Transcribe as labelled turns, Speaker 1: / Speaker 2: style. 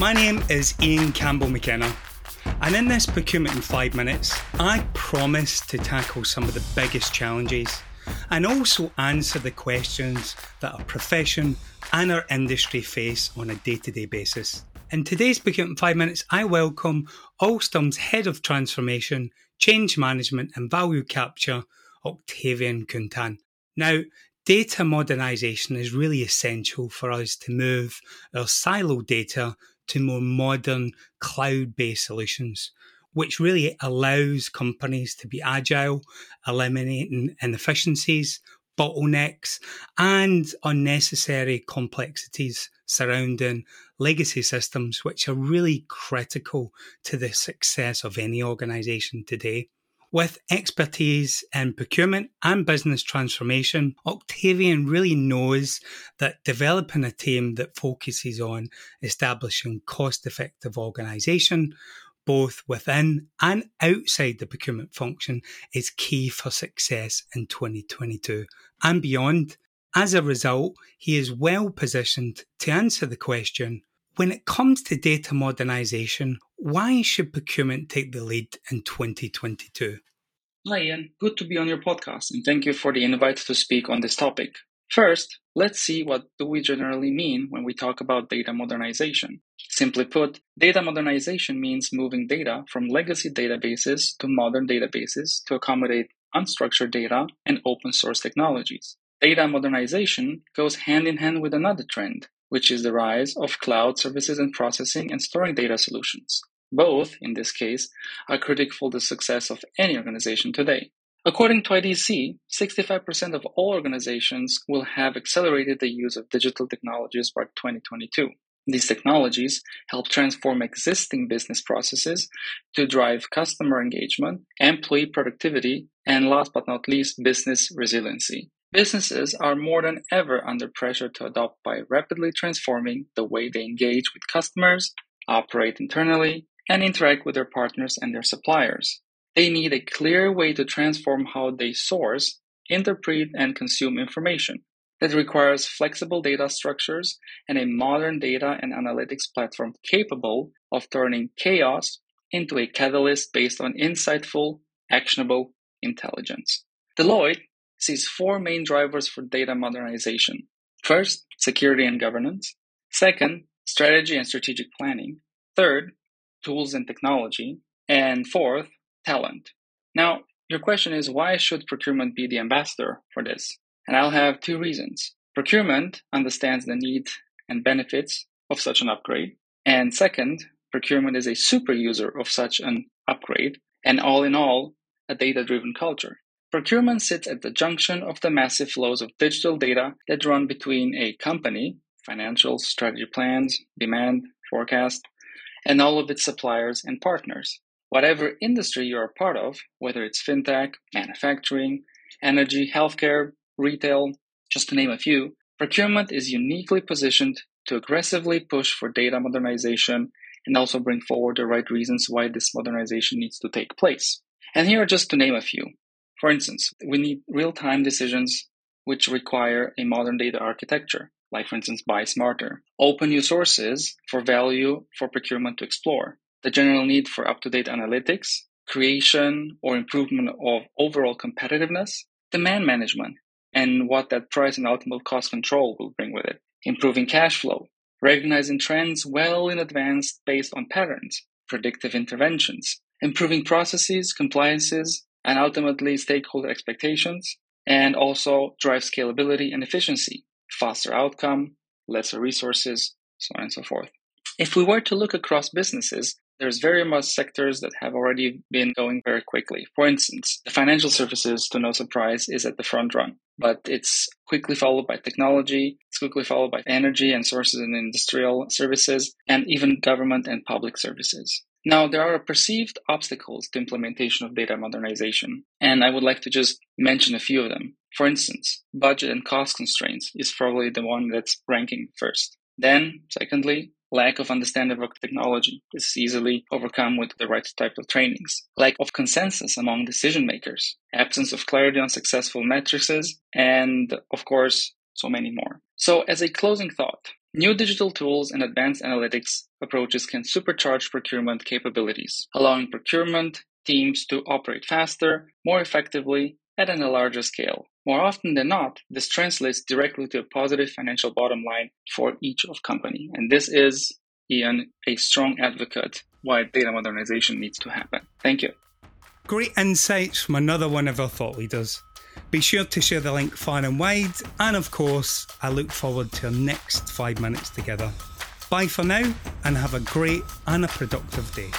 Speaker 1: My name is Ian Campbell McKenna, and in this Procurement in 5 Minutes, I promise to tackle some of the biggest challenges and also answer the questions that our profession and our industry face on a day to day basis. In today's Procurement in 5 Minutes, I welcome Alstom's Head of Transformation, Change Management and Value Capture, Octavian Kuntan. Now, data modernisation is really essential for us to move our silo data to more modern cloud based solutions, which really allows companies to be agile, eliminating inefficiencies, bottlenecks, and unnecessary complexities surrounding legacy systems, which are really critical to the success of any organization today. With expertise in procurement and business transformation, Octavian really knows that developing a team that focuses on establishing cost effective organization, both within and outside the procurement function, is key for success in 2022 and beyond. As a result, he is well positioned to answer the question when it comes to data modernisation, why should procurement take the lead in 2022?
Speaker 2: Hi. Good to be on your podcast, and thank you for the invite to speak on this topic. First, let's see what do we generally mean when we talk about data modernization. Simply put, data modernization means moving data from legacy databases to modern databases to accommodate unstructured data and open source technologies. Data modernization goes hand in hand with another trend, which is the rise of cloud services and processing and storing data solutions. Both, in this case, are critical for the success of any organization today. According to IDC, 65% of all organizations will have accelerated the use of digital technologies by 2022. These technologies help transform existing business processes to drive customer engagement, employee productivity, and last but not least, business resiliency. Businesses are more than ever under pressure to adopt by rapidly transforming the way they engage with customers, operate internally, and interact with their partners and their suppliers. They need a clear way to transform how they source, interpret, and consume information. That requires flexible data structures and a modern data and analytics platform capable of turning chaos into a catalyst based on insightful, actionable intelligence. Deloitte sees four main drivers for data modernization. First, security and governance. Second, strategy and strategic planning. Third, tools and technology. And fourth, talent. Now, your question is why should procurement be the ambassador for this? And I'll have two reasons. Procurement understands the need and benefits of such an upgrade. And second, procurement is a super user of such an upgrade and all in all, a data driven culture. Procurement sits at the junction of the massive flows of digital data that run between a company, financial strategy plans, demand, forecast, and all of its suppliers and partners. Whatever industry you're part of, whether it's fintech, manufacturing, energy, healthcare, retail, just to name a few, procurement is uniquely positioned to aggressively push for data modernization and also bring forward the right reasons why this modernization needs to take place. And here are just to name a few. For instance, we need real time decisions which require a modern data architecture like for instance, buy smarter. Open new sources for value for procurement to explore. The general need for up to date analytics, creation or improvement of overall competitiveness, demand management, and what that price and ultimate cost control will bring with it. Improving cash flow, recognizing trends well in advance based on patterns, predictive interventions, improving processes, compliances, and ultimately stakeholder expectations, and also drive scalability and efficiency faster outcome, lesser resources, so on and so forth. If we were to look across businesses, there's very much sectors that have already been going very quickly. For instance, the financial services, to no surprise, is at the front run, but it's quickly followed by technology, it's quickly followed by energy and sources and industrial services, and even government and public services. Now, there are perceived obstacles to implementation of data modernization, and I would like to just mention a few of them. For instance, budget and cost constraints is probably the one that's ranking first. Then, secondly, lack of understanding of technology. This is easily overcome with the right type of trainings. Lack of consensus among decision makers, absence of clarity on successful matrices, and of course, so many more. So, as a closing thought, New digital tools and advanced analytics approaches can supercharge procurement capabilities, allowing procurement teams to operate faster, more effectively, and on a larger scale. More often than not, this translates directly to a positive financial bottom line for each of company. And this is, Ian, a strong advocate why data modernization needs to happen. Thank you.
Speaker 1: Great insights from another one of our thought leaders. Be sure to share the link far and wide, and of course, I look forward to our next five minutes together. Bye for now, and have a great and a productive day.